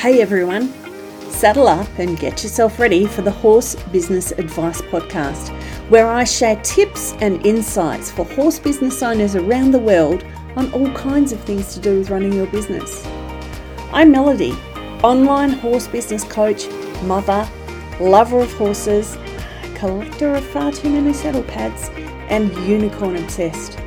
Hey everyone, saddle up and get yourself ready for the Horse Business Advice Podcast, where I share tips and insights for horse business owners around the world on all kinds of things to do with running your business. I'm Melody, online horse business coach, mother, lover of horses, collector of far too many saddle pads, and unicorn obsessed.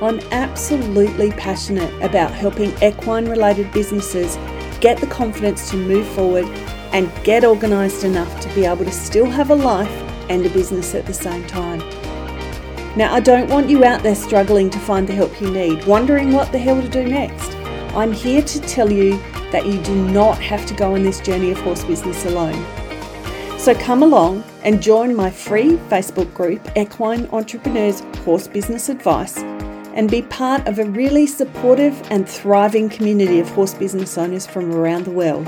I'm absolutely passionate about helping equine related businesses get the confidence to move forward and get organised enough to be able to still have a life and a business at the same time. Now, I don't want you out there struggling to find the help you need, wondering what the hell to do next. I'm here to tell you that you do not have to go on this journey of horse business alone. So come along and join my free Facebook group, Equine Entrepreneurs Horse Business Advice and be part of a really supportive and thriving community of horse business owners from around the world.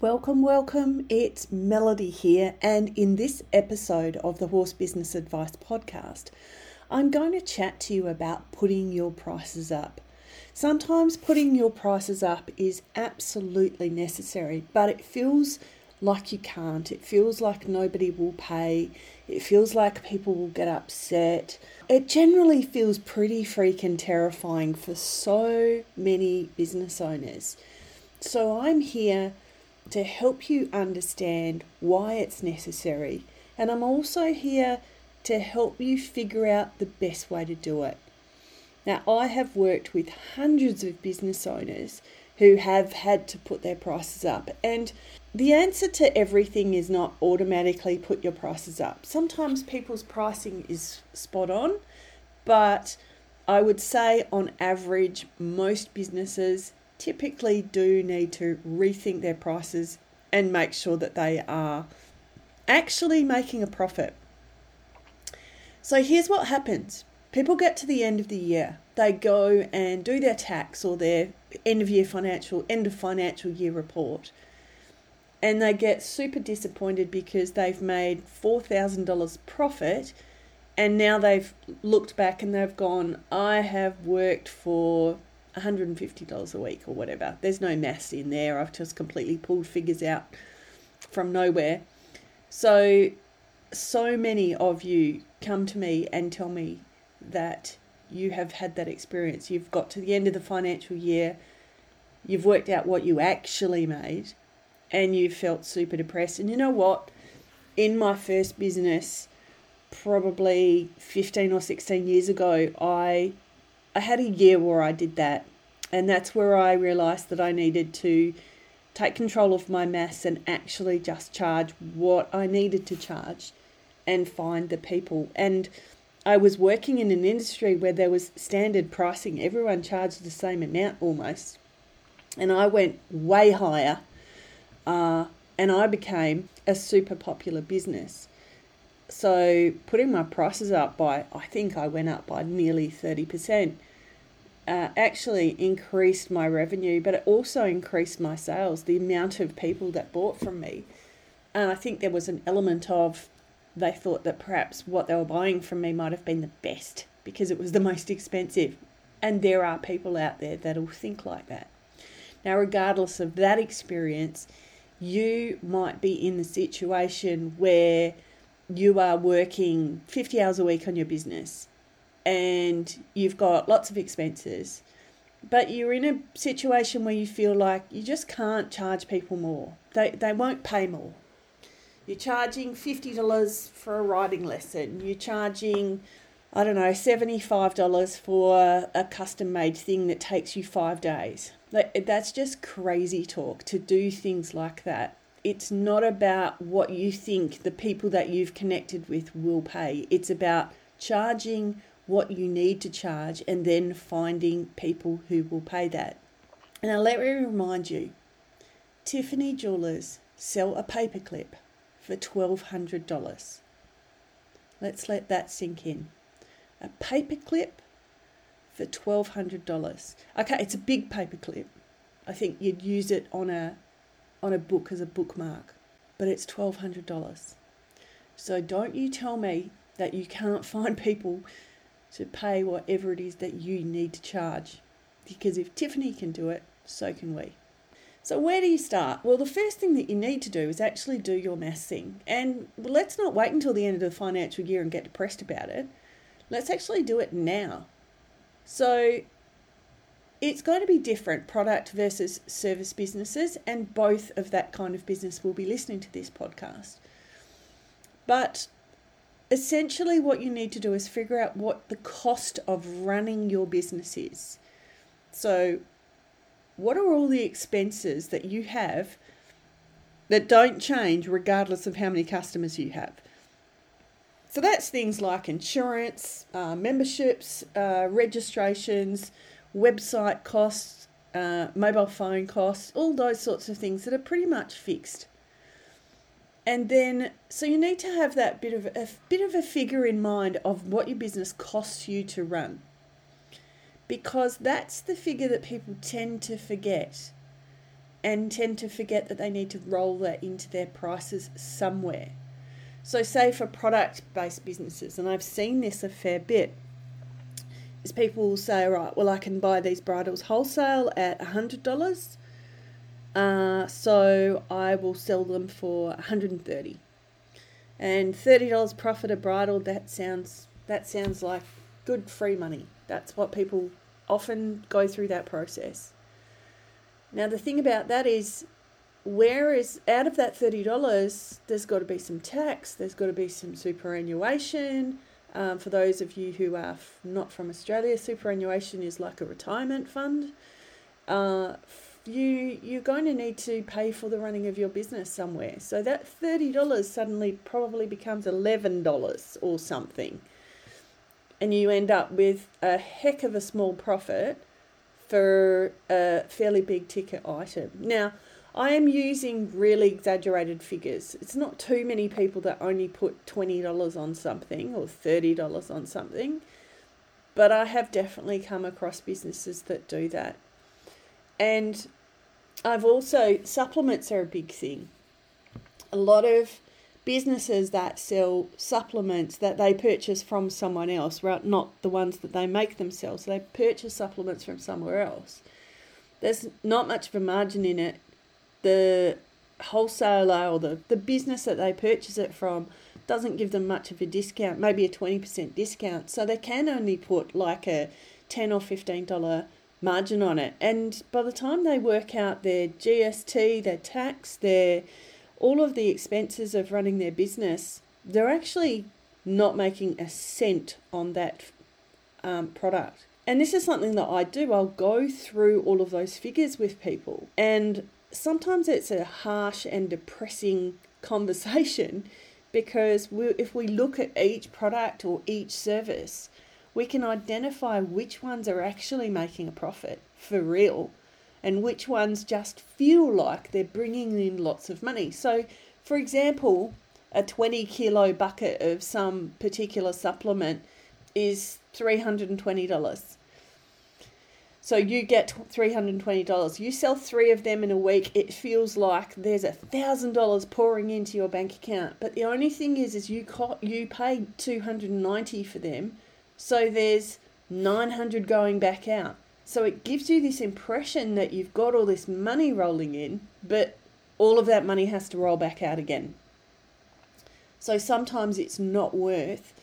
Welcome, welcome. It's Melody here, and in this episode of the Horse Business Advice podcast, I'm going to chat to you about putting your prices up. Sometimes putting your prices up is absolutely necessary, but it feels like you can't. It feels like nobody will pay. It feels like people will get upset. It generally feels pretty freaking terrifying for so many business owners. So I'm here to help you understand why it's necessary. And I'm also here to help you figure out the best way to do it. Now, I have worked with hundreds of business owners who have had to put their prices up. And the answer to everything is not automatically put your prices up. Sometimes people's pricing is spot on, but I would say on average, most businesses typically do need to rethink their prices and make sure that they are actually making a profit. So here's what happens people get to the end of the year, they go and do their tax or their end of year financial, end of financial year report and they get super disappointed because they've made $4,000 profit and now they've looked back and they've gone, I have worked for $150 a week or whatever. There's no maths in there. I've just completely pulled figures out from nowhere. So, so many of you come to me and tell me that you have had that experience. You've got to the end of the financial year, you've worked out what you actually made, and you felt super depressed. And you know what? In my first business, probably 15 or 16 years ago, I I had a year where I did that. And that's where I realized that I needed to take control of my mass and actually just charge what I needed to charge and find the people. And I was working in an industry where there was standard pricing. Everyone charged the same amount almost. And I went way higher uh, and I became a super popular business. So putting my prices up by, I think I went up by nearly 30%, uh, actually increased my revenue, but it also increased my sales, the amount of people that bought from me. And I think there was an element of they thought that perhaps what they were buying from me might have been the best because it was the most expensive. And there are people out there that'll think like that. Now, regardless of that experience, you might be in the situation where you are working 50 hours a week on your business and you've got lots of expenses, but you're in a situation where you feel like you just can't charge people more. They, they won't pay more. You're charging $50 for a riding lesson. You're charging, I don't know, $75 for a custom made thing that takes you five days. That's just crazy talk to do things like that. It's not about what you think the people that you've connected with will pay. It's about charging what you need to charge and then finding people who will pay that. Now, let me remind you Tiffany Jewelers sell a paperclip for $1,200. Let's let that sink in. A paperclip for $1,200. Okay, it's a big paperclip. I think you'd use it on a on a book as a bookmark, but it's $1,200. So don't you tell me that you can't find people to pay whatever it is that you need to charge. Because if Tiffany can do it, so can we. So, where do you start? Well, the first thing that you need to do is actually do your maths thing. And let's not wait until the end of the financial year and get depressed about it. Let's actually do it now. So, it's going to be different product versus service businesses, and both of that kind of business will be listening to this podcast. But essentially, what you need to do is figure out what the cost of running your business is. So, what are all the expenses that you have that don't change regardless of how many customers you have? So, that's things like insurance, uh, memberships, uh, registrations, website costs, uh, mobile phone costs, all those sorts of things that are pretty much fixed and then so you need to have that bit of a bit of a figure in mind of what your business costs you to run because that's the figure that people tend to forget and tend to forget that they need to roll that into their prices somewhere so say for product based businesses and i've seen this a fair bit is people will say right well i can buy these bridles wholesale at $100 uh, so I will sell them for 130 and $30 profit a bridle that sounds that sounds like good free money. That's what people often go through that process. Now the thing about that is where is out of that $30 there's got to be some tax, there's got to be some superannuation. Um, for those of you who are not from Australia, superannuation is like a retirement fund. Uh, you you're going to need to pay for the running of your business somewhere. So that thirty dollars suddenly probably becomes eleven dollars or something, and you end up with a heck of a small profit for a fairly big ticket item. Now, I am using really exaggerated figures. It's not too many people that only put twenty dollars on something or thirty dollars on something, but I have definitely come across businesses that do that. And I've also, supplements are a big thing. A lot of businesses that sell supplements that they purchase from someone else, right? Not the ones that they make themselves. They purchase supplements from somewhere else. There's not much of a margin in it. The wholesaler or the, the business that they purchase it from doesn't give them much of a discount, maybe a 20% discount. So they can only put like a 10 or $15 margin on it. And by the time they work out their GST, their tax, their all of the expenses of running their business, they're actually not making a cent on that um, product. And this is something that I do. I'll go through all of those figures with people. And sometimes it's a harsh and depressing conversation because we, if we look at each product or each service, we can identify which ones are actually making a profit for real and which ones just feel like they're bringing in lots of money. So, for example, a 20 kilo bucket of some particular supplement is $320. So you get $320. You sell three of them in a week, it feels like there's a $1,000 pouring into your bank account. But the only thing is, is you, co- you paid 290 for them so there's 900 going back out. So it gives you this impression that you've got all this money rolling in, but all of that money has to roll back out again. So sometimes it's not worth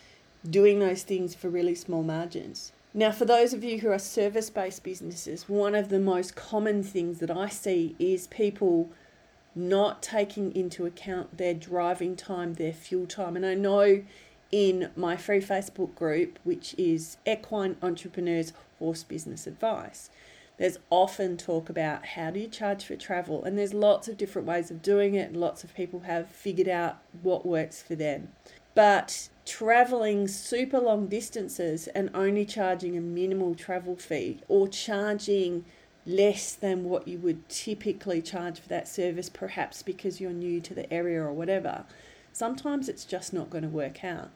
doing those things for really small margins. Now, for those of you who are service based businesses, one of the most common things that I see is people not taking into account their driving time, their fuel time. And I know in my free Facebook group, which is Equine Entrepreneurs Horse Business Advice. There's often talk about how do you charge for travel, and there's lots of different ways of doing it, and lots of people have figured out what works for them. But traveling super long distances and only charging a minimal travel fee or charging less than what you would typically charge for that service, perhaps because you're new to the area or whatever, sometimes it's just not going to work out.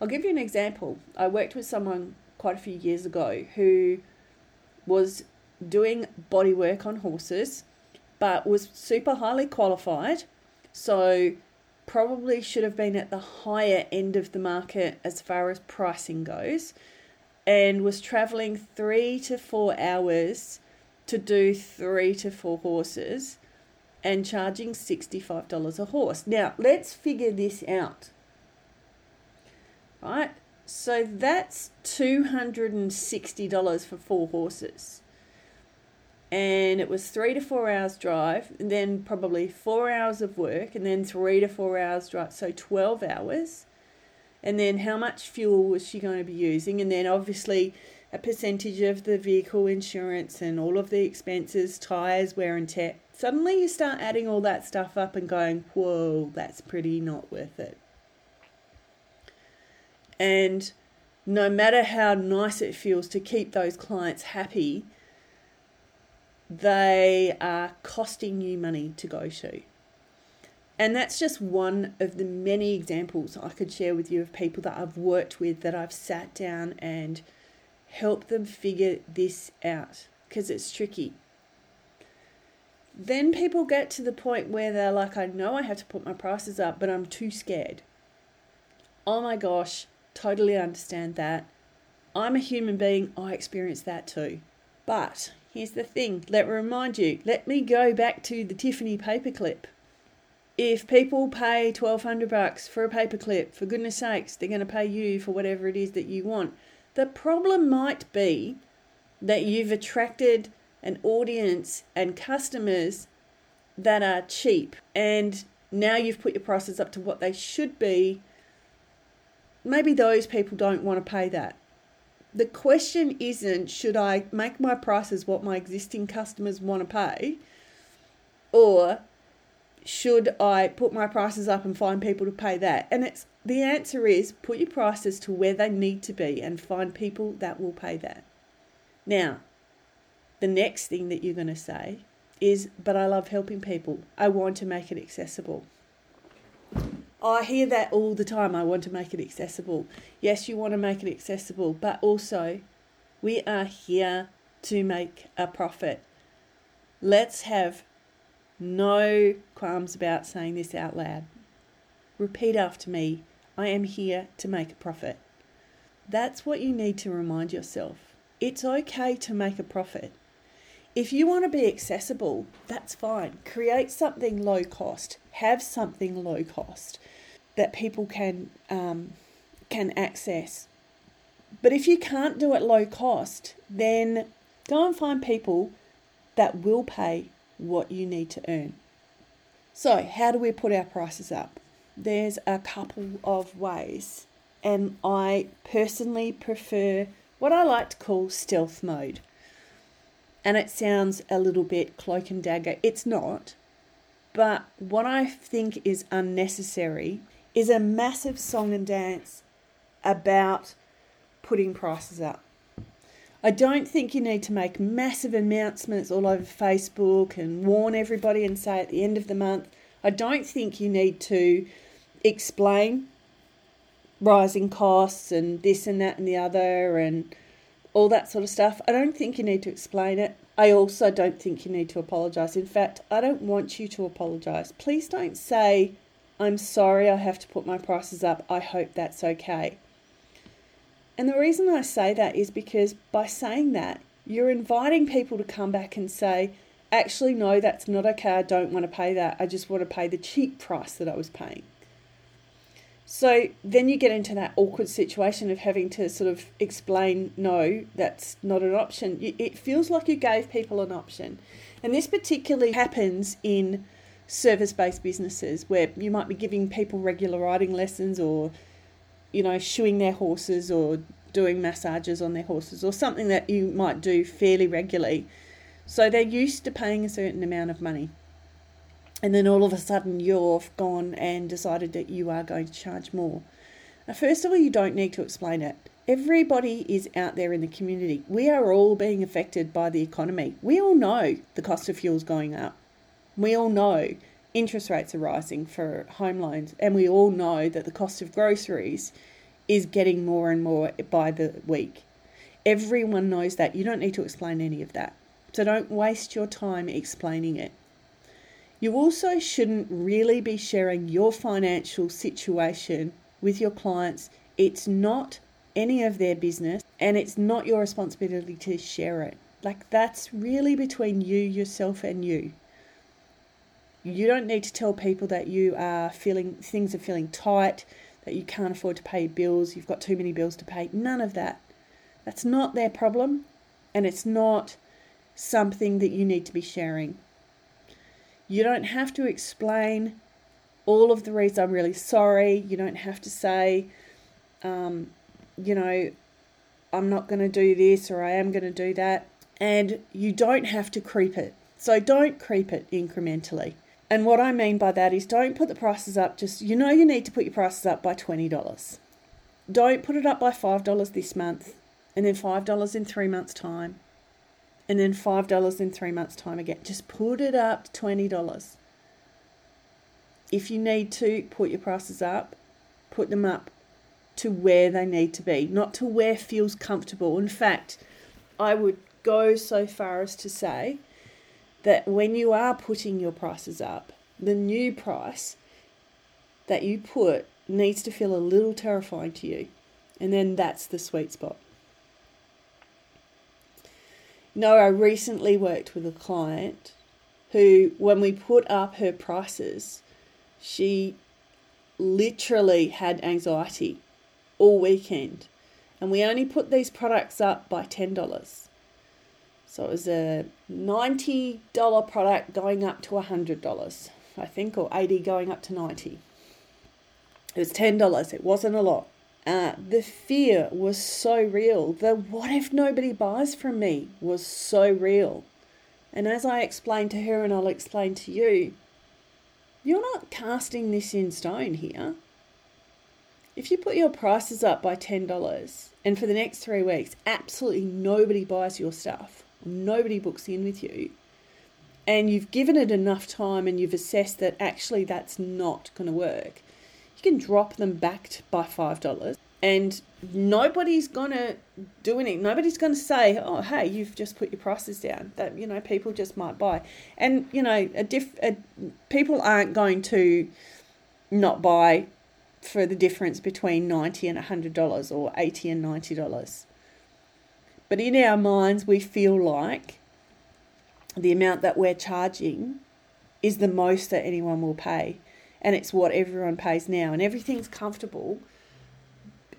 I'll give you an example. I worked with someone quite a few years ago who was doing body work on horses, but was super highly qualified. So, probably should have been at the higher end of the market as far as pricing goes. and was traveling three to four hours to do three to four horses and charging $65 a horse. Now, let's figure this out. Right? So that's $260 for four horses. And it was three to four hours drive, and then probably four hours of work, and then three to four hours drive. So 12 hours. And then how much fuel was she going to be using? And then obviously a percentage of the vehicle insurance and all of the expenses, tyres, wear and tear. Suddenly you start adding all that stuff up and going, whoa, that's pretty not worth it. And no matter how nice it feels to keep those clients happy, they are costing you money to go to. And that's just one of the many examples I could share with you of people that I've worked with that I've sat down and helped them figure this out because it's tricky. Then people get to the point where they're like, I know I have to put my prices up, but I'm too scared. Oh my gosh, Totally understand that. I'm a human being, I experience that too. But here's the thing let me remind you, let me go back to the Tiffany paperclip. If people pay 1200 bucks for a paperclip, for goodness sakes, they're going to pay you for whatever it is that you want. The problem might be that you've attracted an audience and customers that are cheap and now you've put your prices up to what they should be maybe those people don't want to pay that. The question isn't should I make my prices what my existing customers want to pay or should I put my prices up and find people to pay that? And it's the answer is put your prices to where they need to be and find people that will pay that. Now, the next thing that you're going to say is, but I love helping people. I want to make it accessible. I hear that all the time. I want to make it accessible. Yes, you want to make it accessible, but also we are here to make a profit. Let's have no qualms about saying this out loud. Repeat after me I am here to make a profit. That's what you need to remind yourself. It's okay to make a profit. If you want to be accessible, that's fine. Create something low cost, have something low cost that people can um, can access. But if you can't do it low cost, then go and find people that will pay what you need to earn. So, how do we put our prices up? There's a couple of ways, and I personally prefer what I like to call stealth mode. And it sounds a little bit cloak and dagger. It's not. But what I think is unnecessary is a massive song and dance about putting prices up. I don't think you need to make massive announcements all over Facebook and warn everybody and say at the end of the month. I don't think you need to explain rising costs and this and that and the other and all that sort of stuff. I don't think you need to explain it. I also don't think you need to apologise. In fact, I don't want you to apologise. Please don't say, I'm sorry I have to put my prices up. I hope that's okay. And the reason I say that is because by saying that, you're inviting people to come back and say, actually, no, that's not okay. I don't want to pay that. I just want to pay the cheap price that I was paying. So then you get into that awkward situation of having to sort of explain, no, that's not an option. It feels like you gave people an option. And this particularly happens in service based businesses where you might be giving people regular riding lessons or, you know, shoeing their horses or doing massages on their horses or something that you might do fairly regularly. So they're used to paying a certain amount of money. And then all of a sudden you've gone and decided that you are going to charge more. Now, first of all, you don't need to explain it. Everybody is out there in the community. We are all being affected by the economy. We all know the cost of fuel is going up. We all know interest rates are rising for home loans, and we all know that the cost of groceries is getting more and more by the week. Everyone knows that. You don't need to explain any of that. So don't waste your time explaining it. You also shouldn't really be sharing your financial situation with your clients. It's not any of their business and it's not your responsibility to share it. Like that's really between you, yourself, and you. You don't need to tell people that you are feeling things are feeling tight, that you can't afford to pay bills, you've got too many bills to pay. None of that. That's not their problem, and it's not something that you need to be sharing. You don't have to explain all of the reasons I'm really sorry. You don't have to say, um, you know, I'm not going to do this or I am going to do that. And you don't have to creep it. So don't creep it incrementally. And what I mean by that is don't put the prices up just, you know, you need to put your prices up by $20. Don't put it up by $5 this month and then $5 in three months' time and then $5 in three months' time again. Just put it up to $20. If you need to put your prices up, put them up to where they need to be, not to where feels comfortable. In fact, I would go so far as to say that when you are putting your prices up, the new price that you put needs to feel a little terrifying to you. And then that's the sweet spot. No, I recently worked with a client who, when we put up her prices, she literally had anxiety all weekend. And we only put these products up by $10. So it was a $90 product going up to $100, I think, or 80 going up to 90 It was $10. It wasn't a lot. Uh, the fear was so real. The what if nobody buys from me was so real. And as I explained to her, and I'll explain to you, you're not casting this in stone here. If you put your prices up by $10 and for the next three weeks, absolutely nobody buys your stuff, nobody books in with you, and you've given it enough time and you've assessed that actually that's not going to work, you can drop them back by $5 and nobody's to do anything. Nobody's to say, oh, hey, you've just put your prices down. That, you know, people just might buy. And, you know, a diff- a, people aren't going to not buy for the difference between 90 and $100 or 80 and $90. But in our minds, we feel like the amount that we're charging is the most that anyone will pay and it's what everyone pays now, and everything's comfortable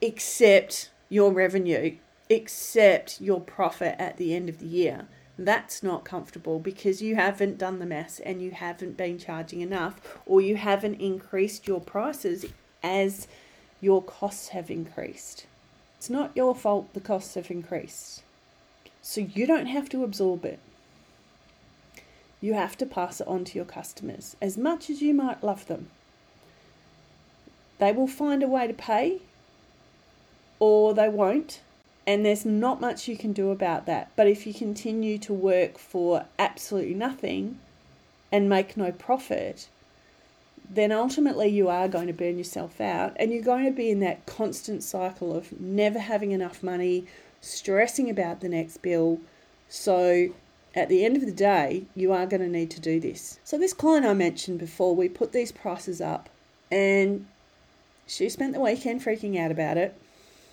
except your revenue, except your profit at the end of the year. That's not comfortable because you haven't done the maths and you haven't been charging enough, or you haven't increased your prices as your costs have increased. It's not your fault the costs have increased. So you don't have to absorb it you have to pass it on to your customers as much as you might love them. They will find a way to pay or they won't, and there's not much you can do about that. But if you continue to work for absolutely nothing and make no profit, then ultimately you are going to burn yourself out and you're going to be in that constant cycle of never having enough money, stressing about the next bill. So at the end of the day, you are going to need to do this. So, this client I mentioned before, we put these prices up and she spent the weekend freaking out about it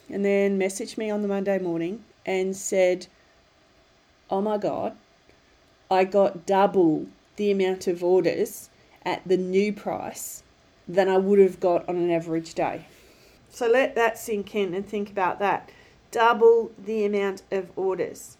and then messaged me on the Monday morning and said, Oh my God, I got double the amount of orders at the new price than I would have got on an average day. So let that sink in and think about that. Double the amount of orders.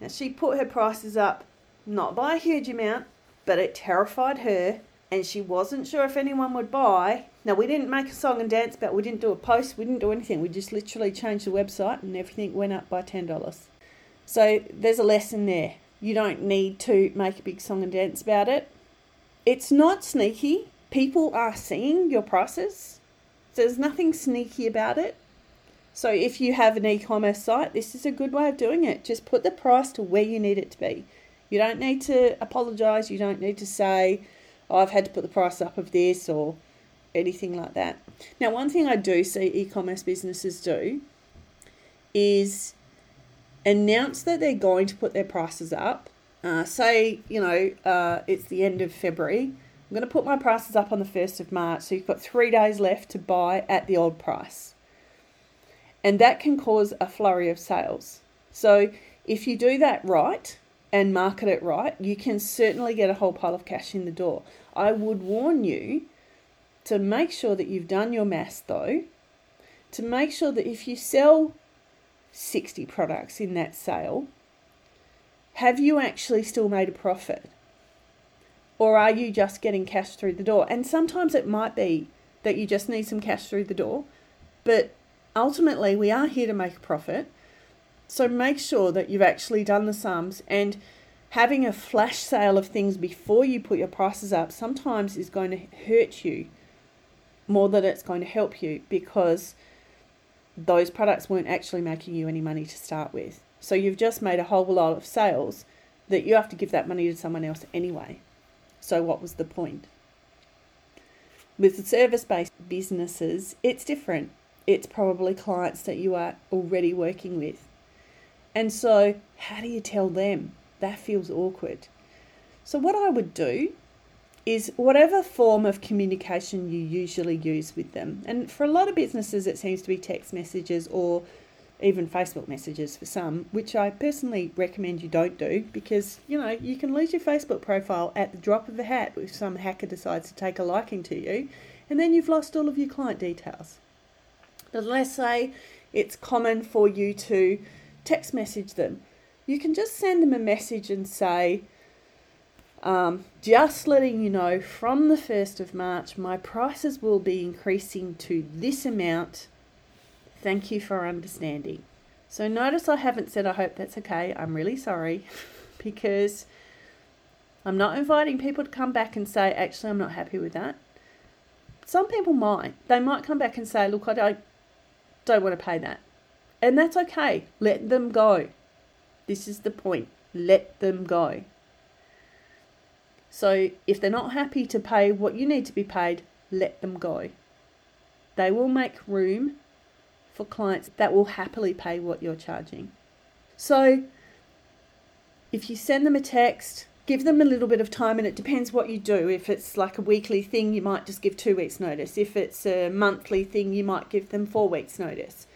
Now, she put her prices up not by a huge amount, but it terrified her, and she wasn't sure if anyone would buy. Now, we didn't make a song and dance about we didn't do a post, we didn't do anything. We just literally changed the website, and everything went up by $10. So, there's a lesson there. You don't need to make a big song and dance about it. It's not sneaky. People are seeing your prices. There's nothing sneaky about it. So if you have an e-commerce site, this is a good way of doing it. Just put the price to where you need it to be. You don't need to apologize. You don't need to say, I've had to put the price up of this or anything like that. Now, one thing I do see e-commerce businesses do is announce that they're going to put their prices up. Uh, say, you know, uh, it's the end of February. I'm going to put my prices up on the 1st of March. So you've got three days left to buy at the old price And that can cause a flurry of sales. So if you do that right and market it right, you can certainly get a whole pile of cash in the door. I would warn you to make sure that you've done your maths though, to make sure that if you sell 60 products in that sale, have you actually still made a profit? Or are you just getting cash through the door? And sometimes it might be that you just need some cash through the door, but ultimately we are here to make a profit. So make sure that you've actually done the sums and having a flash sale of things before you put your prices up sometimes is going to hurt you more than it's going to help you because those products weren't actually making you any money to start with. So you've just made a whole lot of sales that you have to give that money to someone else anyway. So what was the point? With the service based businesses, it's different. It's probably clients that you are already working with. And so, how do you tell them? That feels awkward. So, what I would do is whatever form of communication you usually use with them. And for a lot of businesses, it seems to be text messages or even Facebook messages for some, which I personally recommend you don't do because, you know, you can lose your Facebook profile at the drop of a hat if some hacker decides to take a liking to you, and then you've lost all of your client details. But let's say it's common for you to text message them. You can just send them a message and say, um, just letting you know from the 1st of March, my prices will be increasing to this amount. Thank you for understanding. So, notice I haven't said I hope that's okay. I'm really sorry because I'm not inviting people to come back and say, actually, I'm not happy with that. Some people might. They might come back and say, look, I don't, don't want to pay that. And that's okay. Let them go. This is the point. Let them go. So if they're not happy to pay what you need to be paid, let them go. They will make room for clients that will happily pay what you're charging. So if you send them a text, give them a little bit of time and it depends what you do. If it's like a weekly thing, you might just give two weeks' notice. If it's a monthly thing, you might give them four weeks' notice.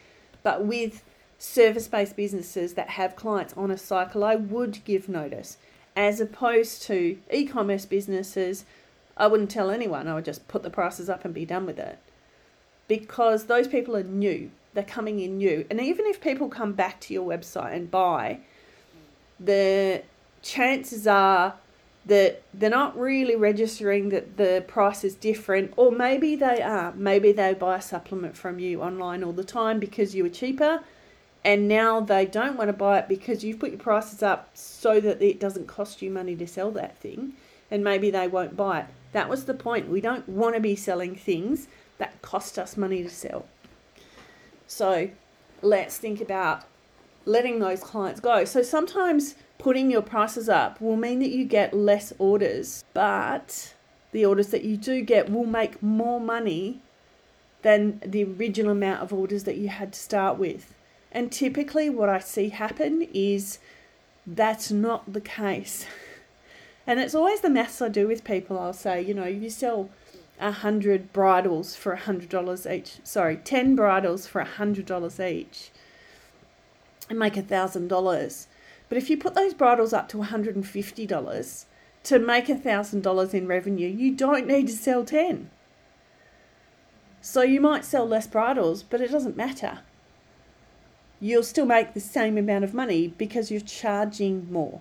But with service based businesses that have clients on a cycle, I would give notice as opposed to e commerce businesses, I wouldn't tell anyone. I would just put the prices up and be done with it. Because those people are new, they're coming in new. And even if people come back to your website and buy, the chances are that they're not really registering that the price is different, or maybe they are. Maybe they buy a supplement from you online all the time because you were cheaper and now they don't want to buy it because you've put your prices up so that it doesn't cost you money to sell that thing and maybe they won't buy it. That was the point. We don't want to be selling things that cost us money to sell. So let's think about letting those clients go. So sometimes putting your prices up will mean that you get less orders but the orders that you do get will make more money than the original amount of orders that you had to start with and typically, what I see happen is that's not the case. And it's always the maths I do with people. I'll say, you know, you sell a hundred bridles for a hundred dollars each. Sorry, ten bridles for a hundred dollars each, and make a thousand dollars. But if you put those bridles up to hundred and fifty dollars to make thousand dollars in revenue, you don't need to sell ten. So you might sell less bridles, but it doesn't matter you'll still make the same amount of money because you're charging more.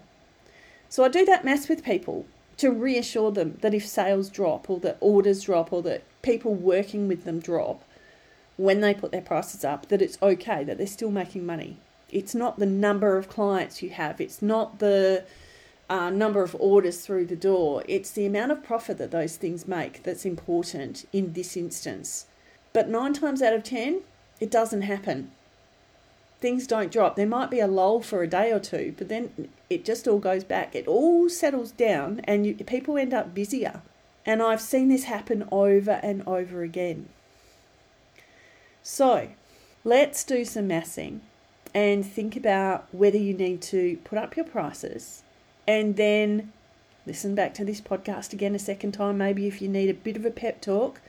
So I do that maths with people to reassure them that if sales drop or that orders drop or that people working with them drop when they put their prices up, that it's okay, that they're still making money. It's not the number of clients you have, it's not the uh, number of orders through the door, it's the amount of profit that those things make that's important in this instance. But nine times out of ten, it doesn't happen things don't drop. There might be a lull for a day or two, but then it just all goes back. It all settles down, and you, people end up busier. And I've seen this happen over and over again. So let's do some mathsing and think about whether you need to put up your prices and then listen back to this podcast again a second time, maybe if you need a bit of a pep talk.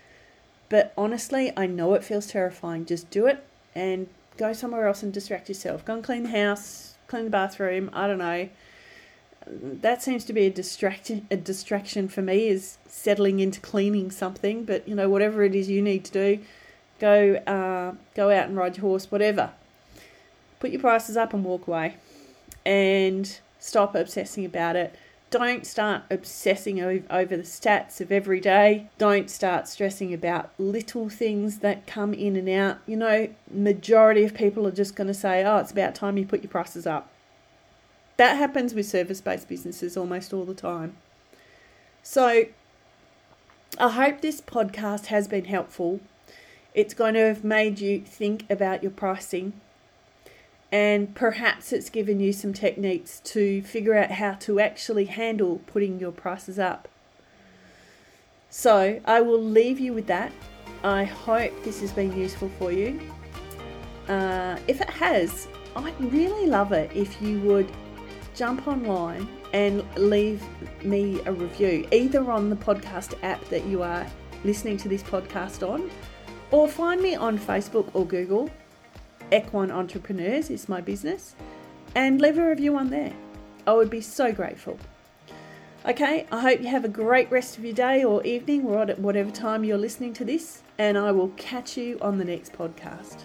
But honestly, I know it feels terrifying. Just do it and go somewhere else and distract yourself. Go and clean the house, clean the bathroom. I don't know. That seems to be a distraction. A distraction for me is settling into cleaning something. But you know, whatever it is you need to do, go uh, go out and ride your horse. Whatever. Put your prices up and walk away, and stop obsessing about it don't start obsessing over the stats of every day. Don't start stressing about little things that come in and out. You know, majority of people are just going to say, "Oh, it's about time you put your prices up." That happens with service-based businesses almost all the time. So, I hope this podcast has been helpful. It's going to have made you think about your pricing and perhaps it's given you some techniques to figure out how to actually handle putting your prices up. So I will leave you with that. I hope this has been useful for you. Uh, if it has, I'd really love it if you would jump online and leave me a review, either on the podcast app that you are listening to this podcast on, or find me on Facebook or Google Equine Entrepreneurs is my business, and leave a review on there. I would be so grateful. Okay, I hope you have a great rest of your day or evening, or at whatever time you're listening to this, and I will catch you on the next podcast.